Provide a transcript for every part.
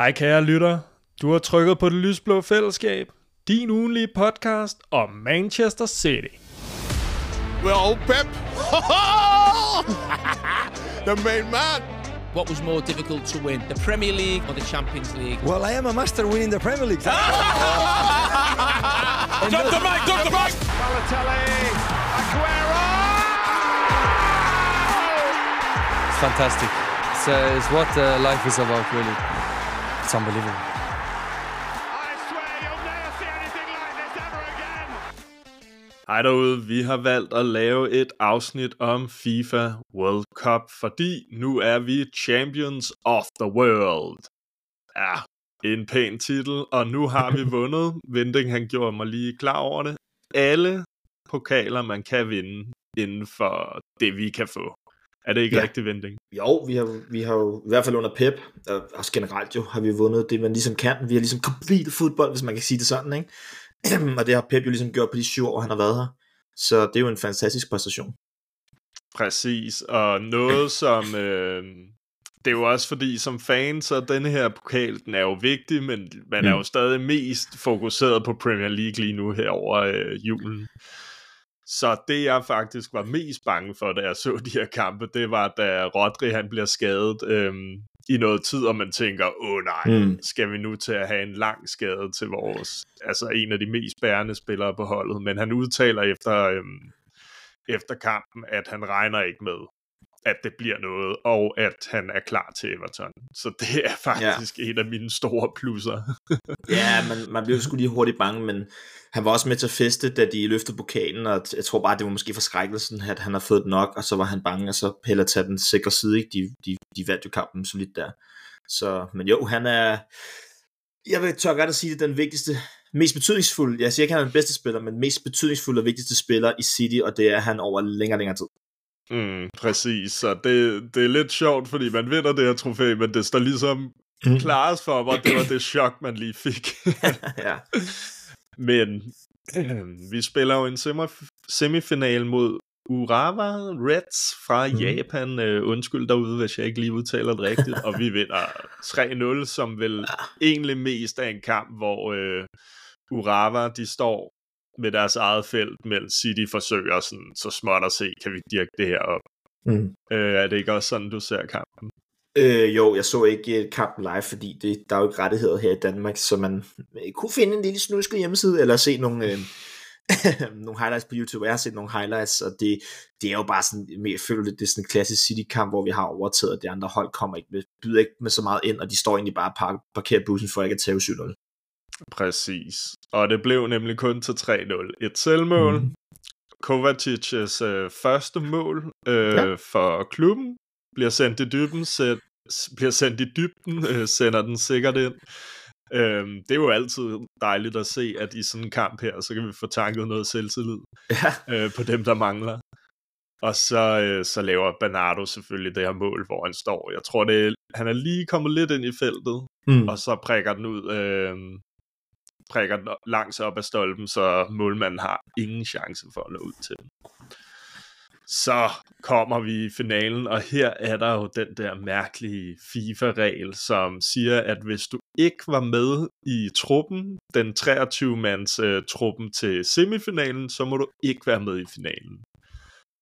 Hej kære lytter. Du har trykket på det lysblå fællesskab. Din ugenlige podcast om Manchester City. Well, Pep. the main man. What was more difficult to win, the Premier League or the Champions League? Well, I am a master winning the Premier League. Drop the mic, drop the mic. Balotelli, Aguero! It's fantastic. Uh, it's what uh, life is about, really. It's unbelievable. Hej derude, vi har valgt at lave et afsnit om FIFA World Cup, fordi nu er vi Champions of the World. Ja, en pæn titel, og nu har vi vundet. Vending, han gjorde mig lige klar over det. Alle pokaler, man kan vinde inden for det, vi kan få. Er det ikke ja. Rigtig vending? Jo, vi har, vi har jo i hvert fald under Pep, og også generelt jo, har vi vundet det, man ligesom kan. Vi har ligesom completed fodbold, hvis man kan sige det sådan, ikke? og det har Pep jo ligesom gjort på de syv år, han har været her. Så det er jo en fantastisk præstation. Præcis, og noget som... Øh, det er jo også fordi, som fan, så denne her pokal, den er jo vigtig, men man er jo stadig mest fokuseret på Premier League lige nu her over øh, julen. Så det jeg faktisk var mest bange for, da jeg så de her kampe, det var, da Rodri han bliver skadet øhm, i noget tid, og man tænker, åh nej, Mm. skal vi nu til at have en lang skade til vores, altså en af de mest bærende spillere på holdet, men han udtaler efter, øhm, efter kampen, at han regner ikke med, at det bliver noget, og at han er klar til Everton. Så det er faktisk ja. en af mine store plusser. Ja, man, man blev sgu lige hurtigt bange, men han var også med til at feste, da de løftede pokalen, og jeg tror bare, det var måske forskrækkelsen, at han har fået nok, og så var han bange, og så heller tage den sikre side, ikke? De, de, de vandt jo kampen solidt der. Så, men jo, han er, jeg vil tør godt at sige, det den vigtigste, mest betydningsfulde, jeg siger ikke, han er den bedste spiller, men mest betydningsfulde og vigtigste spiller i City, og det er han over længere længere tid. Mm, præcis, så det, det er lidt sjovt, fordi man vinder det her trofæ, men det står ligesom Mm. klares for mig, det var det chok, man lige fik. ja. men øh, vi spiller jo en semif- semifinal mod Urawa Reds fra mm. Japan. Øh, undskyld derude, hvis jeg ikke lige udtaler det rigtigt. og vi vinder 3-0, som vel egentlig mest er en kamp, hvor øh, Urawa, de står med deres eget felt, mens City forsøger sådan, så småt at se, kan vi dirke det her op. Mm. Øh, er det ikke også sådan, du ser kampen? Øh, jo, jeg så ikke øh, kampen live, fordi det, der er jo ikke rettigheder her i Danmark, så man øh, kunne finde en lille snusket hjemmeside, eller se nogle, øh, nogle highlights på YouTube. Jeg har set nogle highlights, og det, det er jo bare sådan, jeg føler lidt, det er sådan en klassisk City-kamp, hvor vi har overtaget, og de andre hold kommer ikke med, byder ikke med så meget ind, og de står egentlig bare og park, parkerer bussen for ikke at tage 7-0. Præcis. Og det blev nemlig kun til 3-0. Et selvmål. Mm. Kovacic' øh, første mål øh, Ja. for klubben bliver sendt i dybden, sæt, bliver sendt i dybden, øh, sender den sikkert ind. Øhm, det er jo altid dejligt at se, at i sådan en kamp her, så kan vi få tanket noget selvtillid Ja, øh, på dem, der mangler. Og så, øh, så laver Bernardo selvfølgelig det her mål, hvor han står. Jeg tror, det er, han er lige kommet lidt ind i feltet, mm. og så prikker den ud, øh, prikker langs op ad stolpen, så målmanden har ingen chance for at nå ud til den. Så kommer vi i finalen, og her er der jo den der mærkelige FIFA-regel, som siger, at hvis du ikke var med i truppen, den 23-mands uh, øh, truppen til semifinalen, så må du ikke være med i finalen.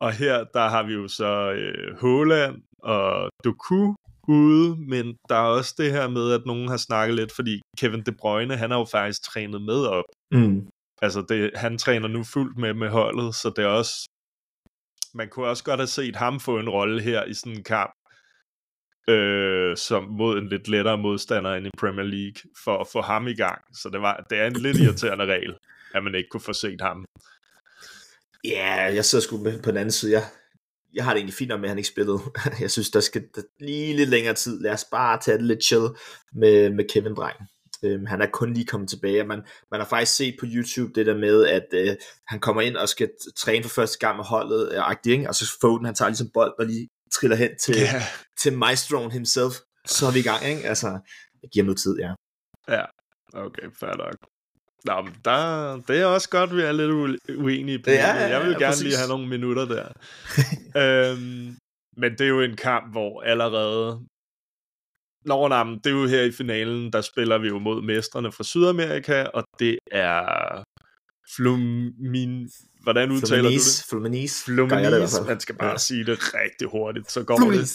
Og her, der har vi jo så øh, Håland og Doku ude, men der er også det her med, at nogen har snakket lidt, fordi Kevin De Bruyne, han har jo faktisk trænet med op. Mm. Altså, det, han træner nu fuldt med med holdet, så det er også... Man kunne også godt have set ham få en rolle her i sådan en kamp, øh, som mod en lidt lettere modstander end i Premier League, for at få ham i gang. Så det, var, det er en lidt irriterende regel, at man ikke kunne få set ham. Ja, jeg sidder sgu på den anden side. Jeg, jeg har det egentlig fint med, at han ikke spillede. Jeg synes, der skal der lige lidt længere tid. Lad os bare tage det lidt chill med, med Kevin Dreng. Øhm, han er kun lige kommet tilbage. Man, man har faktisk set på YouTube det der med, at øh, han kommer ind og skal træne for første gang med holdet, øh, ikke? og så Foden, han tager ligesom bold og lige triller hen til, Ja. til maestroen himself. Så er vi i gang, ikke? Altså, jeg giver noget tid, ja. Ja, okay, fair nok. Nå, men der, det er også godt, vi er lidt uenige på Ja, det. ja, Jeg vil ja, gerne præcis. lige have nogle minutter der. øhm, men det er jo en kamp, hvor allerede Nå, nej, det er jo her i finalen, der spiller vi jo mod mestrene fra Sydamerika, og det er Flumin... Hvordan udtaler Fluminense, du det? Gør jeg det. Man skal bare Ja. sige det rigtig hurtigt, så kommer det.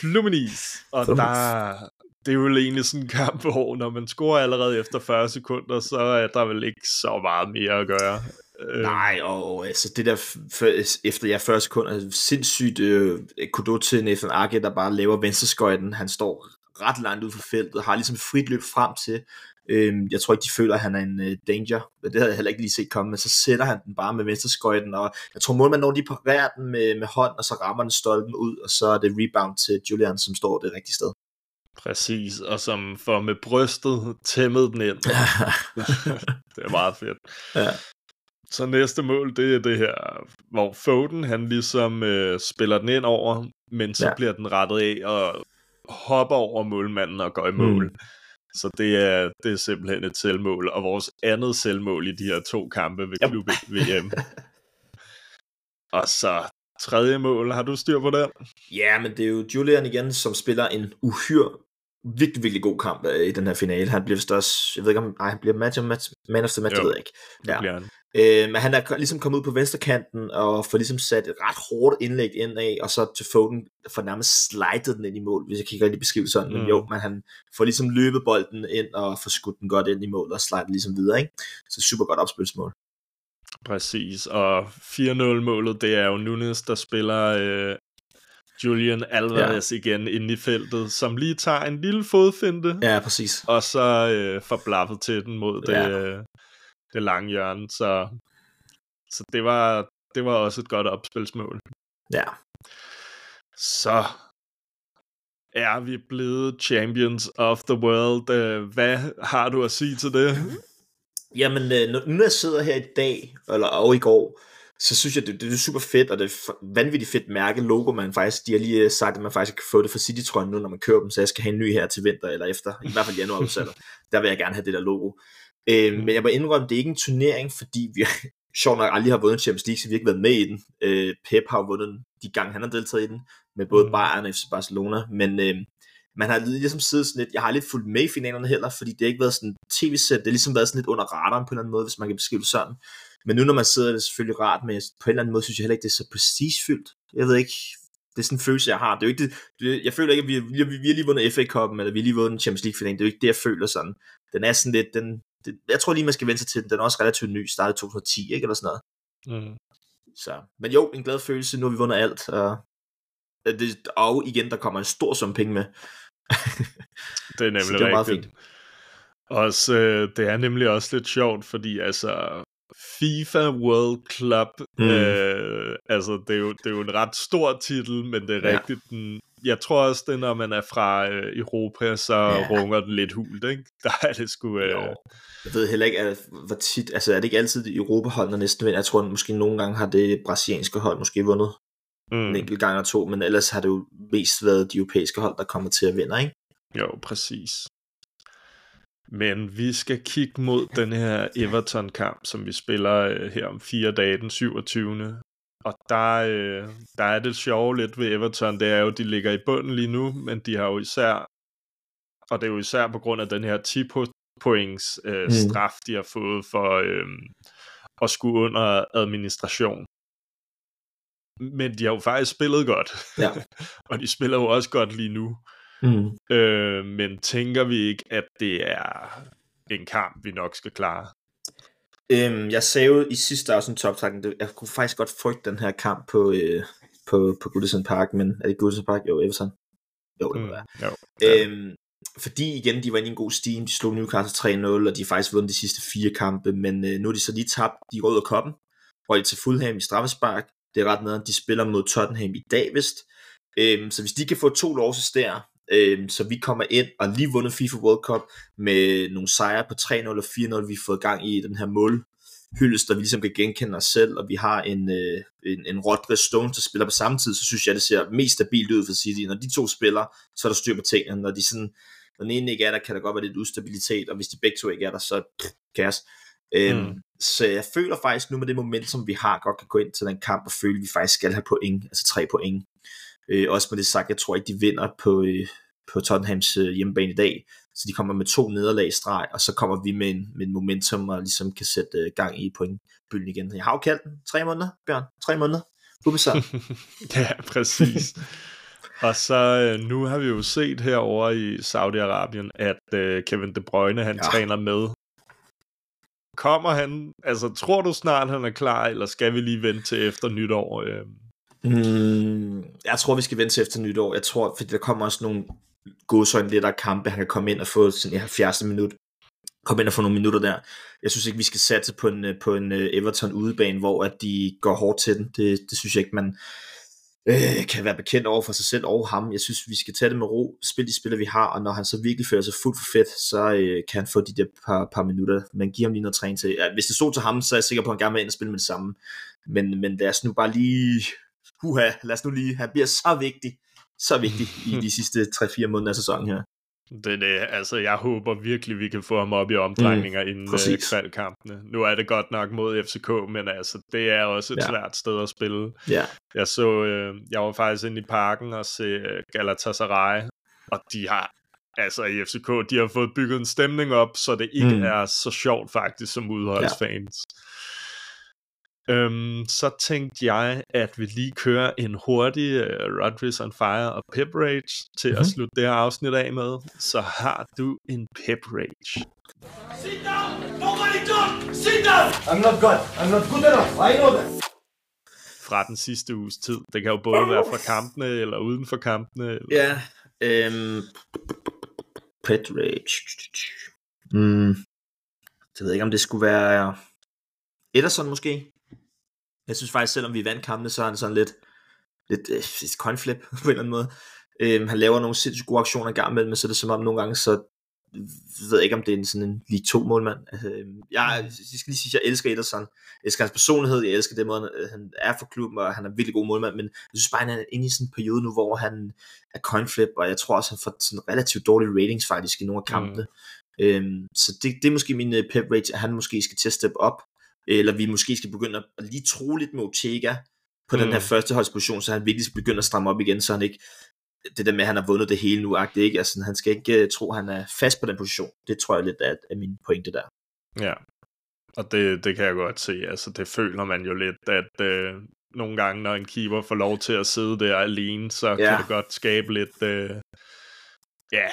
Fluminense. Og Fluminense. der, det er jo egentlig sådan en kamp, hvor når man scorer allerede efter 40 sekunder, så er der vel ikke så meget mere at gøre. Øh. Nej, og, altså det der, f- efter jeg 40 sekunder, sindssygt øh, Kudo til Nathan Ake, der bare laver venstreskøjten. Han står ret langt ud for feltet, har ligesom frit løb frem til. Øhm, jeg tror ikke, de føler, at han er en øh, danger. Det havde jeg heller ikke lige set komme, men så sætter han den bare med venstreskøjten, og jeg tror målmanden når de parerer den med, med hånd, og så rammer den stolpen ud, og så er det rebound til Julian, som står det rigtige sted. Præcis, og som får med brystet tæmmet den ind. det er meget fedt. Ja. Så næste mål, det er det her, hvor Foden, han ligesom øh, spiller den ind over, men så Ja. bliver den rettet af og hopper over målmanden og går i mål. Mm. Så det er, det er simpelthen et selvmål, og vores andet selvmål i de her to kampe ved Yep. klub VM. og så tredje mål, har du styr på den? Ja, men det er jo Julian igen, som spiller en uhyre virkelig, virkelig god kamp øh, i den her finale. Han bliver vist også, jeg ved ikke om, nej, han bliver match match, man of the match, Jo. det ved jeg ikke. Det Ja. bliver han. Øh, men han er ligesom kommet ud på venstrekanten og får ligesom sat et ret hårdt indlæg ind af, og så til Foden får nærmest slidet den ind i mål, hvis jeg kan ikke rigtig beskrive det sådan, mm. men jo, men han får ligesom løbet bolden ind og får skudt den godt ind i mål og slidet ligesom videre, ikke? Så super godt opspilsmål. Præcis, og 4-0-målet, det er jo Nunes, der spiller øh, Julian Alvarez ja. igen inde i feltet, som lige tager en lille fodfinte, ja. Præcis. og så øh, får blaffet til den mod det, Ja. øh, det lange hjørne. Så, så det, var, det var også et godt opspilsmål. Ja. Så er vi blevet champions of the world. Øh, Hvad har du at sige til det? Jamen, øh, nu jeg sidder her i dag, eller og i går, så synes jeg, det, det er super fedt, og det er vanvittigt fedt mærke logo, man faktisk, de har lige øh, sagt, at man faktisk kan få det fra Citytrøjen nu, når man køber dem, så jeg skal have en ny her til vinter eller efter, i hvert fald januar udsalget. Der vil jeg gerne have det der logo. Øh, men jeg må indrømme, det er ikke en turnering, fordi vi sjovt nok aldrig har vundet Champions League, så vi har ikke været med i den. Øh, Pep har vundet den de gange, han har deltaget i den, med både Mm. Bayern og FC Barcelona, men øh, man har ligesom siddet sådan lidt, jeg har lidt fulgt med i finalerne heller, fordi det har ikke været sådan tv-sæt, det har ligesom været sådan lidt under radaren på en eller anden måde, hvis man kan beskrive det sådan. Men nu når man sidder, er det selvfølgelig rart, men på en eller anden måde synes jeg heller ikke, det er så prestigefyldt. Jeg ved ikke, det er sådan en følelse, jeg har. Det er jo ikke det, det jeg føler ikke, at vi, vi, vi har lige vundet FA-koppen, eller vi har lige vundet Champions League-finalen. Det er jo ikke det, jeg føler sådan. Den er sådan lidt, den, det, jeg tror lige, man skal vente sig til den. Den er også relativt ny, startet i 2010, ikke? Eller sådan noget. Mm. Så, men jo, en glad følelse, nu har vi vundet alt. Og, det, og igen, der kommer en stor sum penge med. Det er nemlig Så det er meget rigtigt. Også, øh, det er nemlig også lidt sjovt, fordi altså FIFA World Club, Mm. øh, altså det er, jo, det er jo en ret stor titel, men det er Ja. rigtigt, den, jeg tror også, det når man er fra øh, Europa, så Ja. runger den lidt hult, ikke? Der er det sgu... Øh, Jo. Jeg ved heller ikke, at, hvor tit, altså er det ikke altid Europa-hold, der næsten vinder? Jeg tror, at måske nogle gange har det brasilianske hold måske vundet mm. en mm, enkelt gang eller to, men ellers har det jo mest været de europæiske hold, der kommer til at vinde, ikke? jo, præcis. Men vi skal kigge mod den her Everton-kamp, som vi spiller øh, her om fire dage, den 27. Og der, øh, der er det sjove lidt ved Everton, det er jo, at de ligger i bunden lige nu, men de har jo især, og det er jo især på grund af den her 10 points øh, Mm. straf, de har fået for øh, at skulle under administration. Men de har jo faktisk spillet godt, Ja. og de spiller jo også godt lige nu. Mm. Øh, men tænker vi ikke, at det er en kamp, vi nok skal klare? Øhm, jeg sagde jo i sidste afsnit det- jeg kunne faktisk godt frygte den her kamp på, øh, på, på Goodison Park, men er det Goodison Park? Jo, Everton. Jo, det må Mm, være. jo. Ja. Øhm, fordi igen, de var inde i en god steam, de slog Newcastle 3-0, og de har faktisk vundet de sidste fire kampe, men øh, nu er de så lige tabt de røde koppen, og de til Fulham i straffespark. Det er ret med, de spiller mod Tottenham i dag, vist. Øhm, så hvis de kan få to losses der, øhm, så vi kommer ind og lige vundet FIFA World Cup med nogle sejre på 3-0 og 4-0, vi har fået gang i den her mål hyldest, der vi ligesom kan genkende os selv, og vi har en, øh, en, en Rodri Stones, der spiller på samme tid, så synes jeg, det ser mest stabilt ud for City. Når de to spiller, så er der styr på tingene. Når de sådan, når den ene ikke er der, kan der godt være lidt ustabilitet, og hvis de begge to ikke er der, så pff, kaos. Øhm, Mm. Så jeg føler faktisk nu med det momentum, vi har, godt kan gå ind til den kamp og føle, at vi faktisk skal have point, altså tre point. Øh, også med det sagt, jeg tror ikke, de vinder på, øh, på Tottenhams øh, hjemmebane i dag. Så de kommer med to nederlag i streg, og så kommer vi med en, med en momentum og ligesom kan sætte øh, gang i pointbølgen igen. Jeg har jo kaldt den tre måneder, Bjørn. Tre måneder. Ubesat. Ja, præcis. Og så øh, nu har vi jo set herover i Saudi-Arabien, at øh, Kevin De Bruyne, han ja. træner med. Kommer han, altså tror du snart, han er klar, eller skal vi lige vente til efter nytår? Øh? Mm, jeg tror, vi skal vente til efter nytår. Jeg tror, fordi der kommer også nogle godsøjne lettere kampe. Han kan komme ind og få sådan i 70. minut. Komme ind og få nogle minutter der. Jeg synes ikke, vi skal satse på en, øh, på en øh, Everton udebane, hvor at de går hårdt til den. Det, det synes jeg ikke, man øh, kan være bekendt over for sig selv og ham. Jeg synes, vi skal tage det med ro, spille de spillere, vi har, og når han så virkelig føler sig fuldt for fedt, så øh, kan han få de der par, par minutter. Men giv ham lige noget træning til. Ja, hvis det stod til ham, så er jeg sikker på, at han gerne vil ind og spille med det samme. Men, men lad os nu bare lige... Huha, lad os nu lige... Han bliver så vigtig, så vigtig i de sidste 3-4 måneder af sæsonen her. Det er det, altså jeg håber virkelig, vi kan få ham op i omdrejninger mm, inden øh, kvalkampene. Nu er det godt nok mod FCK, men altså det er også et Ja. svært sted at spille. Ja, Jeg så, øh, jeg var faktisk inde i parken og se øh, Galatasaray, og de har, altså i FCK, de har fået bygget en stemning op, så det ikke mm. er så sjovt faktisk som udholdsfans. Ja. Øhm, så tænkte jeg, at vi lige kører en hurtig uh, Rodgers on Fire og Pep Rage til mm-hmm. at slutte det her afsnit af med. Så har du en Pep Rage. I'm not good. I'm not good enough. I know that. fra den sidste uges tid. Det kan jo både være fra kampene, eller uden for kampene. Eller... ja. Øhm, Pet Rage. Mm, jeg ved ikke, om det skulle være Ederson måske. Jeg synes faktisk, selvom vi vandt kampene, så er han sådan lidt, lidt øh, coinflip på en eller anden måde. Øhm, han laver nogle sindssygt gode aktioner gang imellem, men så er det som om nogle gange, så ved jeg ikke, om det er en sådan en League 2 målmand. Øhm, jeg, jeg skal lige sige, at jeg elsker Ederson. Jeg elsker hans personlighed, jeg elsker det måde, han- han er for klubben, og han er en virkelig god målmand, men jeg synes bare, han er inde i sådan en periode nu, hvor han er coinflip, og jeg tror også, han får sådan relativt dårlige ratings faktisk i nogle af kampene. Mm. Øhm, så det, det er måske min øh, pep rate, at han måske skal til at steppe op, eller vi måske skal begynde at lige tro lidt med Ortega på mm. den Mm. her første holdsposition, så han virkelig skal begynde at stramme op igen, så han ikke det der med, at han har vundet det hele nu, agtigt, ikke? Altså, han skal ikke uh, tro, at han er fast på den position. Det tror jeg lidt er, er min pointe der. Ja, og det, det kan jeg godt se. Altså, det føler man jo lidt, at øh, nogle gange, når en keeper får lov til at sidde der alene, så ja. Kan det godt skabe lidt, øh, ja,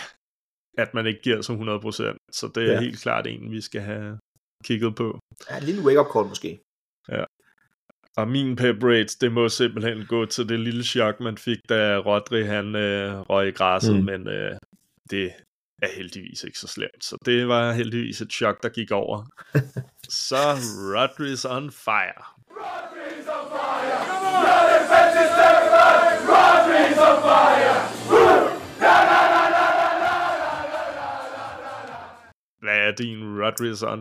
at man ikke giver sig 100%. Så det er ja. helt klart en, vi skal have kigget på. Ja, en lille wake-up call måske. Og min pep rates, det må simpelthen gå til det lille chok, man fik, da Rodri han øh, røg i græsset, Mm. mm. men øh, det er heldigvis ikke så slemt. Så det var heldigvis et chok, der gik over. så Rodri's on fire. Hvad er din Rodri's on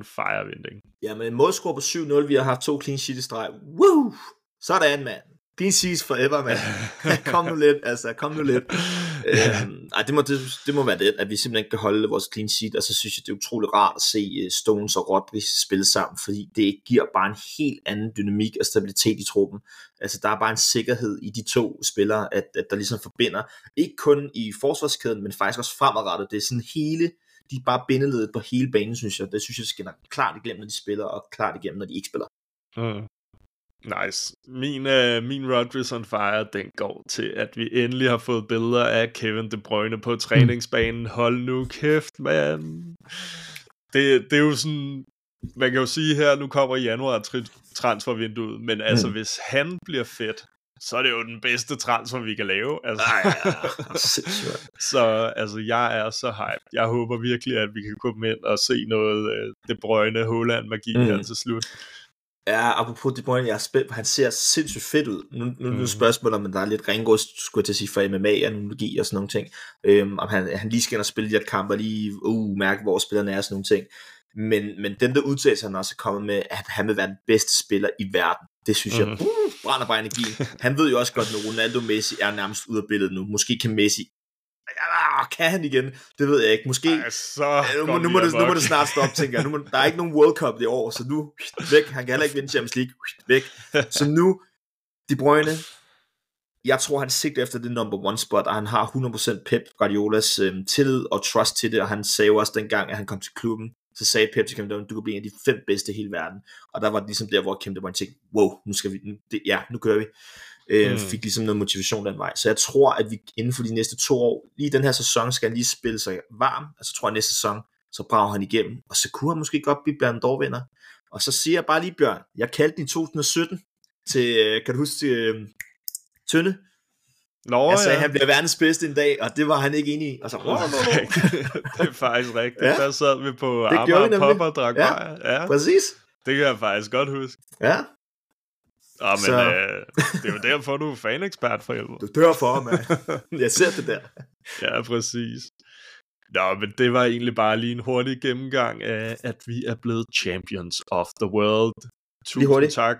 fire vending? Jamen, en målscore på 7-0, vi har haft to clean sheet i streg. Woo! Sådan, mand. Clean sheets forever, mand. kom nu lidt, altså, kom nu lidt. øhm, ej, det må, det, det må være det, at vi simpelthen ikke kan holde vores clean sheet, og så synes jeg, det er utroligt rart at se øh, Stones og Rodri spille sammen, fordi det giver bare en helt anden dynamik og stabilitet i truppen. Altså, der er bare en sikkerhed i de to spillere, at, at der ligesom forbinder, ikke kun i forsvarskæden, men faktisk også fremadrettet. Det er sådan hele, de er bare bindeledet på hele banen, synes jeg. Det synes jeg skal klart igennem, når de spiller, og klart igennem, når de ikke spiller. Mm. Nice. Min, uh, min Rodgers on Fire, den går til, at vi endelig har fået billeder af Kevin De Bruyne på træningsbanen. Hold nu kæft, mand. Det, det er jo sådan, man kan jo sige her, nu kommer januar transfervinduet, men altså, Mm. hvis han bliver fedt, så er det jo den bedste transfer, vi kan lave. Altså, Ej, ja. Så altså, jeg er så hyped. Jeg håber virkelig, at vi kan komme ind og se noget uh, De Bruyne Holland-magi mm. her Mm. til slut. Ja, apropos De Bruyne, jeg er spændt på, han ser sindssygt fedt ud. Nu, nu, nu Mhm. er spørgsmålet, om der er lidt ringo, skulle jeg til at sige, for MMA-analogi og sådan nogle ting. Øhm, om han, han lige skal ind og spille her kampe, og lige uh, mærke, hvor spillerne er og sådan nogle ting. Men, men den der udtalelse, han også er kommet med, at han vil være den bedste spiller i verden, det synes Mhm. jeg, uh, brænder bare energien. Han ved jo også godt, når Ronaldo Messi er nærmest ude af billedet nu. Måske kan Messi Ja, kan han igen? Det ved jeg ikke. Måske, Ej, så Ja, nu, må, nu, vi må det, nu må det snart stoppe, tænker jeg. Nu må, der er ikke nogen World Cup i år, så nu væk. Han kan heller ikke vinde Champions League. Væk. Så nu, De Bruyne, jeg tror, han sigter efter det number one spot, og han har 100% Pep Guardiolas øh, tillid og trust til det, og han sagde jo også dengang, at han kom til klubben, så sagde Pep til Kevin De Bruyne, du kan blive en af de fem bedste i hele verden. Og der var det ligesom der, hvor De Bruyne tænkte, wow, nu skal vi, nu, det, ja, nu kører vi. Øh, Mm. Fik ligesom noget motivation den vej. Så jeg tror, at vi inden for de næste to år, lige den her sæson, skal han lige spille sig varm, og så tror jeg næste sæson, så brager han igennem, og så kunne han måske godt blive Ballon d'Or-vinder. Og så siger jeg bare lige, Bjørn, jeg kaldte den i 2017 til, øh, kan du huske, til, øh, Tønde? Nå, Jeg sagde, ja. han bliver verdens bedste en dag, og det var han ikke enig i. Og så, oh, det er faktisk rigtigt. Ja. Der sad vi på Amager nemlig. Pop og drak Ja. ja. præcis. det kan jeg faktisk godt huske. Ja, Ja, men Så- øh, det er jo derfor, du er fanekspert for helvede. du dør for, mand. jeg ser det der. Ja, præcis. Nå, men det var egentlig bare lige en hurtig gennemgang af, at vi er blevet champions of the world. Tusind tak.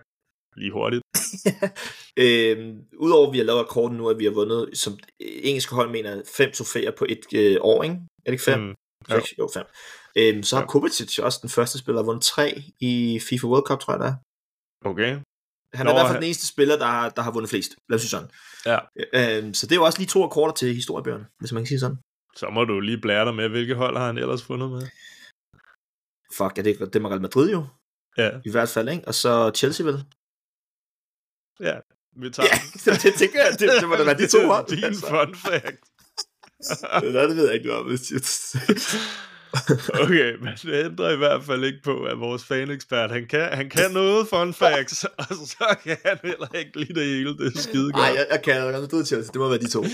Lige hurtigt. Øhm, Udover at vi har lavet rekorden nu, at vi har vundet, som engelske hold mener, fem trofæer på et øh, år, ikke? Er det ikke fem? Mm. Seks? Jo, fem. Øhm, så har Ja. Kovacic også den første spiller, der har vundet tre i FIFA World Cup, tror jeg, der er. Okay. Han Nå, er i hvert fald han- den eneste spiller, der har, der har vundet flest. Lad os sige sådan. Ja. Øhm, så det er jo også lige to rekorder til historiebøgerne, hvis man kan sige sådan. Så må du lige blære dig med, hvilke hold har han ellers fundet med? Fuck, er det, det er Real Madrid jo, Ja, i hvert fald, ikke? Og så Chelsea vel? Ja. Vi tager Ja, det, det tænker jeg, det, det må da være de to hold. Din altså. fun fact. Nej, det ved jeg ikke noget om. Okay, men det ændrer i hvert fald ikke på, at vores fanekspert, han kan, han kan noget fun facts, og så kan han heller ikke lide det hele. Det er skide Nej, godt. jeg, jeg kan Real Madrid Chelsea. Det må være de to,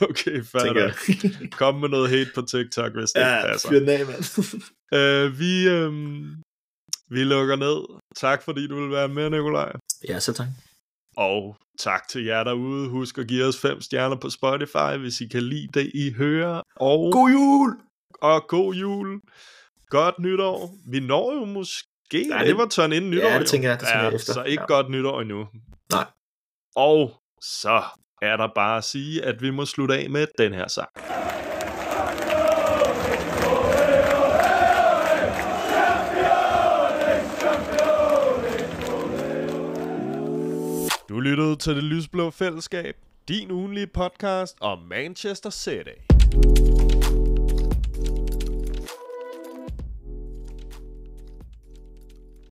Okay, jeg. nok. Kom med noget hate på TikTok, hvis det ikke Ja, passer. fyr den af, mand. Øh, vi, øhm, vi lukker ned. Tak fordi du vil være med, Nikolaj. ja, så tak. Og tak til jer derude. Husk at give os fem stjerner på Spotify, hvis I kan lide det, I hører. Og God jul! og god jul. Godt nytår. Vi når jo måske Ja, ja, det- Everton inden nytår. det jo. tænker jeg, det tænker ja, jeg efter. Så ikke Ja. godt nytår endnu. Nej. Og så er der bare at sige, at vi må slutte af med den her sang. Du lyttede til Det Lysblå Fællesskab, din ugenlige podcast om Manchester City.